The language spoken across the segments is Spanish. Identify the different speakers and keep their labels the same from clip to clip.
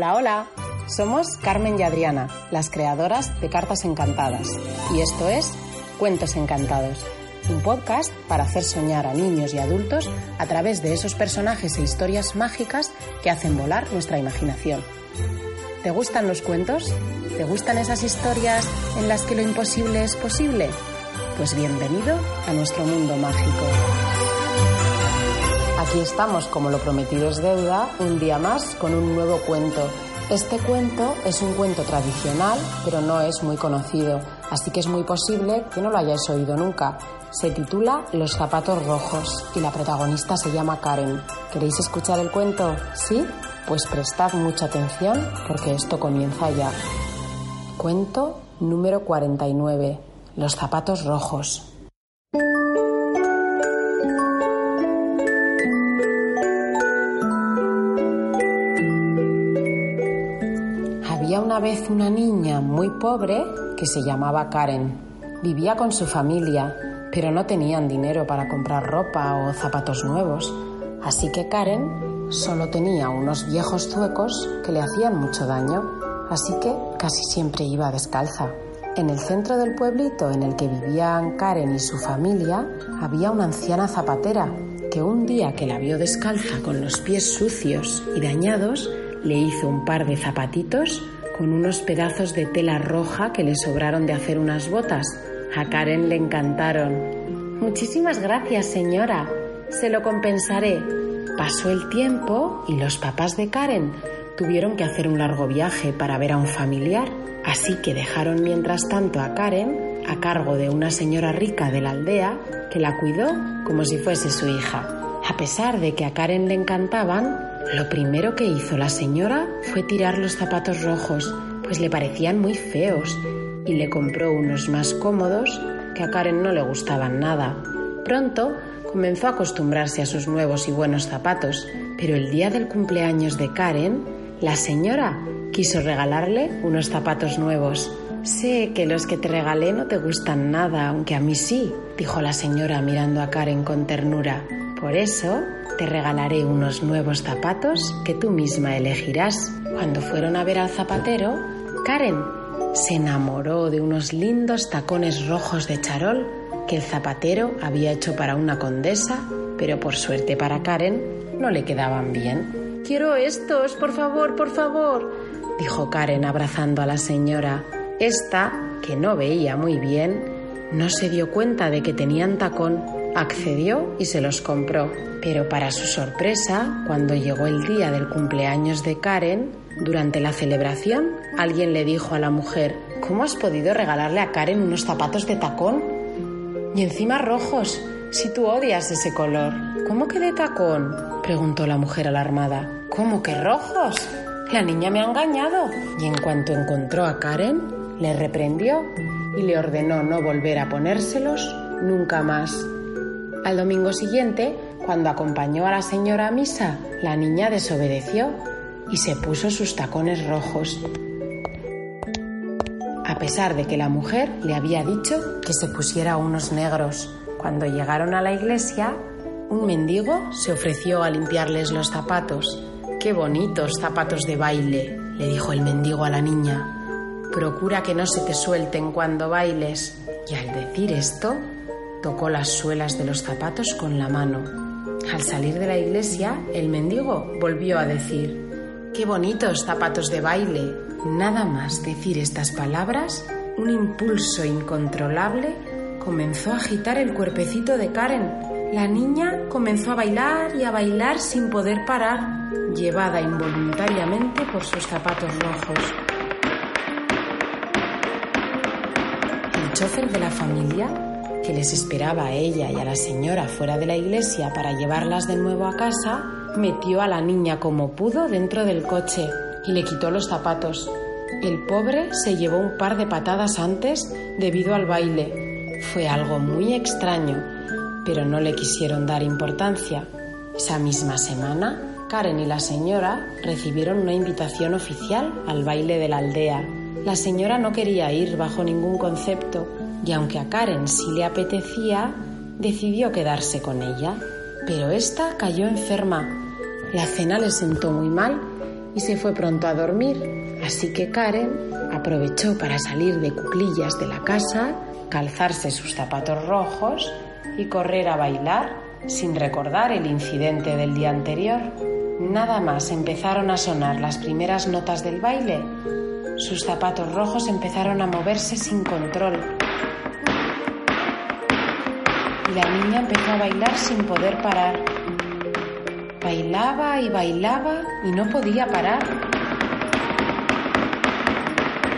Speaker 1: Hola, hola. Somos Carmen y Adriana, las creadoras de Cartas Encantadas. Y esto es Cuentos Encantados, un podcast para hacer soñar a niños y adultos a través de esos personajes e historias mágicas que hacen volar nuestra imaginación. ¿Te gustan los cuentos? ¿Te gustan esas historias en las que lo imposible es posible? Pues bienvenido a nuestro mundo mágico. Aquí estamos, como lo prometido es deuda, un día más con un nuevo cuento. Este cuento es un cuento tradicional, pero no es muy conocido, así que es muy posible que no lo hayáis oído nunca. Se titula Los zapatos rojos y la protagonista se llama Karen. ¿Queréis escuchar el cuento? ¿Sí? Pues prestad mucha atención porque esto comienza ya. Cuento número 49. Los zapatos rojos. Una vez una niña muy pobre que se llamaba Karen. Vivía con su familia, pero no tenían dinero para comprar ropa o zapatos nuevos. Así que Karen solo tenía unos viejos zuecos que le hacían mucho daño, así que casi siempre iba descalza. En el centro del pueblito en el que vivían Karen y su familia había una anciana zapatera que un día que la vio descalza con los pies sucios y dañados, le hizo un par de zapatitos con unos pedazos de tela roja que le sobraron de hacer unas botas. A Karen le encantaron. Muchísimas gracias, señora. Se lo compensaré. Pasó el tiempo y los papás de Karen tuvieron que hacer un largo viaje para ver a un familiar, así que dejaron mientras tanto a Karen a cargo de una señora rica de la aldea que la cuidó como si fuese su hija. A pesar de que a Karen le encantaban, lo primero que hizo la señora fue tirar los zapatos rojos, pues le parecían muy feos, y le compró unos más cómodos que a Karen no le gustaban nada. Pronto comenzó a acostumbrarse a sus nuevos y buenos zapatos, pero el día del cumpleaños de Karen, la señora quiso regalarle unos zapatos nuevos. Sé que los que te regalé no te gustan nada, aunque a mí sí, dijo la señora mirando a Karen con ternura. Por eso te regalaré unos nuevos zapatos que tú misma elegirás. Cuando fueron a ver al zapatero, Karen se enamoró de unos lindos tacones rojos de charol que el zapatero había hecho para una condesa, pero por suerte para Karen no le quedaban bien. Quiero estos, por favor, por favor, dijo Karen abrazando a la señora. Esta, que no veía muy bien, no se dio cuenta de que tenían tacón Accedió y se los compró, pero para su sorpresa, cuando llegó el día del cumpleaños de Karen, durante la celebración, alguien le dijo a la mujer, ¿cómo has podido regalarle a Karen unos zapatos de tacón? Y encima rojos, si tú odias ese color. ¿Cómo que de tacón? preguntó la mujer alarmada. ¿Cómo que rojos? La niña me ha engañado. Y en cuanto encontró a Karen, le reprendió y le ordenó no volver a ponérselos nunca más. Al domingo siguiente, cuando acompañó a la señora a misa, la niña desobedeció y se puso sus tacones rojos. A pesar de que la mujer le había dicho que se pusiera unos negros. Cuando llegaron a la iglesia, un mendigo se ofreció a limpiarles los zapatos. ¡Qué bonitos zapatos de baile! le dijo el mendigo a la niña. Procura que no se te suelten cuando bailes. Y al decir esto, Tocó las suelas de los zapatos con la mano. Al salir de la iglesia, el mendigo volvió a decir, ¡Qué bonitos zapatos de baile! Nada más decir estas palabras, un impulso incontrolable comenzó a agitar el cuerpecito de Karen. La niña comenzó a bailar y a bailar sin poder parar, llevada involuntariamente por sus zapatos rojos. El chofer de la familia que les esperaba a ella y a la señora fuera de la iglesia para llevarlas de nuevo a casa, metió a la niña como pudo dentro del coche y le quitó los zapatos. El pobre se llevó un par de patadas antes debido al baile. Fue algo muy extraño, pero no le quisieron dar importancia. Esa misma semana, Karen y la señora recibieron una invitación oficial al baile de la aldea. La señora no quería ir bajo ningún concepto y aunque a Karen sí le apetecía, decidió quedarse con ella. Pero esta cayó enferma. La cena le sentó muy mal y se fue pronto a dormir. Así que Karen aprovechó para salir de cuclillas de la casa, calzarse sus zapatos rojos y correr a bailar sin recordar el incidente del día anterior. Nada más empezaron a sonar las primeras notas del baile, sus zapatos rojos empezaron a moverse sin control. Y la niña empezó a bailar sin poder parar. Bailaba y bailaba y no podía parar.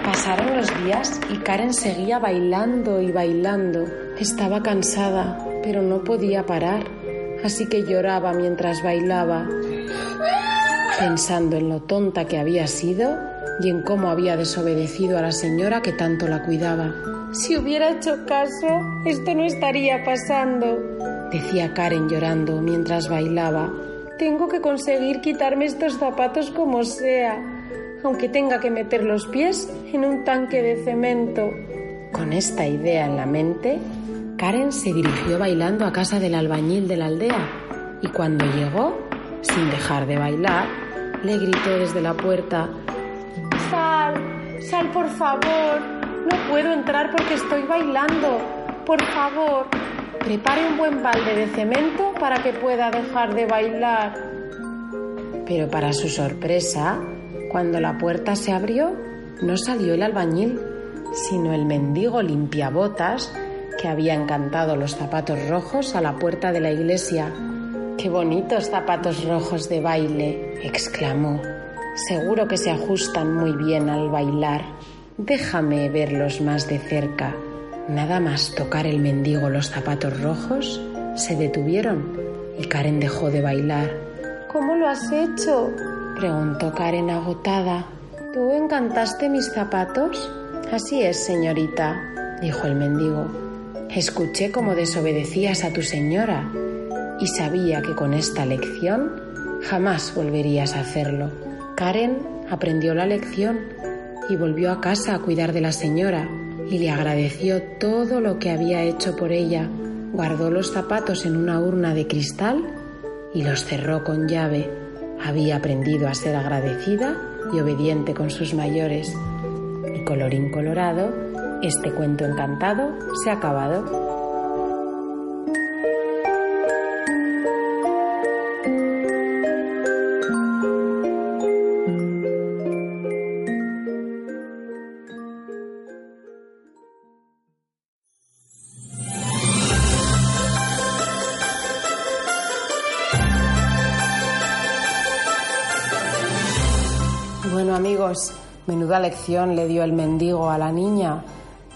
Speaker 1: Pasaron los días y Karen seguía bailando y bailando. Estaba cansada, pero no podía parar, así que lloraba mientras bailaba, pensando en lo tonta que había sido y en cómo había desobedecido a la señora que tanto la cuidaba. Si hubiera hecho caso, esto no estaría pasando, decía Karen llorando mientras bailaba. Tengo que conseguir quitarme estos zapatos como sea, aunque tenga que meter los pies en un tanque de cemento. Con esta idea en la mente, Karen se dirigió bailando a casa del albañil de la aldea y cuando llegó, sin dejar de bailar, le gritó desde la puerta Sal, por favor. No puedo entrar porque estoy bailando. Por favor, prepare un buen balde de cemento para que pueda dejar de bailar. Pero para su sorpresa, cuando la puerta se abrió, no salió el albañil, sino el mendigo limpiabotas que había encantado los zapatos rojos a la puerta de la iglesia. ¡Qué bonitos zapatos rojos de baile! exclamó. Seguro que se ajustan muy bien al bailar. Déjame verlos más de cerca. Nada más tocar el mendigo los zapatos rojos, se detuvieron y Karen dejó de bailar. ¿Cómo lo has hecho? preguntó Karen agotada. ¿Tú encantaste mis zapatos? Así es, señorita, dijo el mendigo. Escuché cómo desobedecías a tu señora y sabía que con esta lección jamás volverías a hacerlo. Karen aprendió la lección y volvió a casa a cuidar de la señora y le agradeció todo lo que había hecho por ella. Guardó los zapatos en una urna de cristal y los cerró con llave. Había aprendido a ser agradecida y obediente con sus mayores. Y colorín colorado, este cuento encantado se ha acabado. Menuda lección le dio el mendigo a la niña.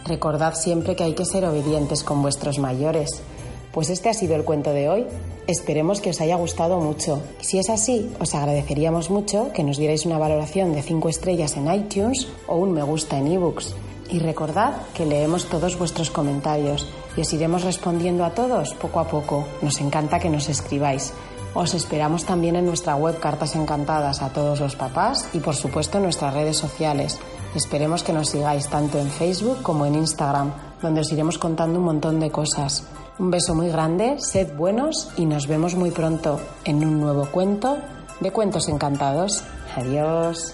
Speaker 1: Recordad siempre que hay que ser obedientes con vuestros mayores. Pues este ha sido el cuento de hoy. Esperemos que os haya gustado mucho. Si es así, os agradeceríamos mucho que nos dierais una valoración de 5 estrellas en iTunes o un me gusta en ebooks. Y recordad que leemos todos vuestros comentarios y os iremos respondiendo a todos poco a poco. Nos encanta que nos escribáis. Os esperamos también en nuestra web Cartas Encantadas a todos los papás y por supuesto en nuestras redes sociales. Esperemos que nos sigáis tanto en Facebook como en Instagram, donde os iremos contando un montón de cosas. Un beso muy grande, sed buenos y nos vemos muy pronto en un nuevo cuento de Cuentos Encantados. Adiós.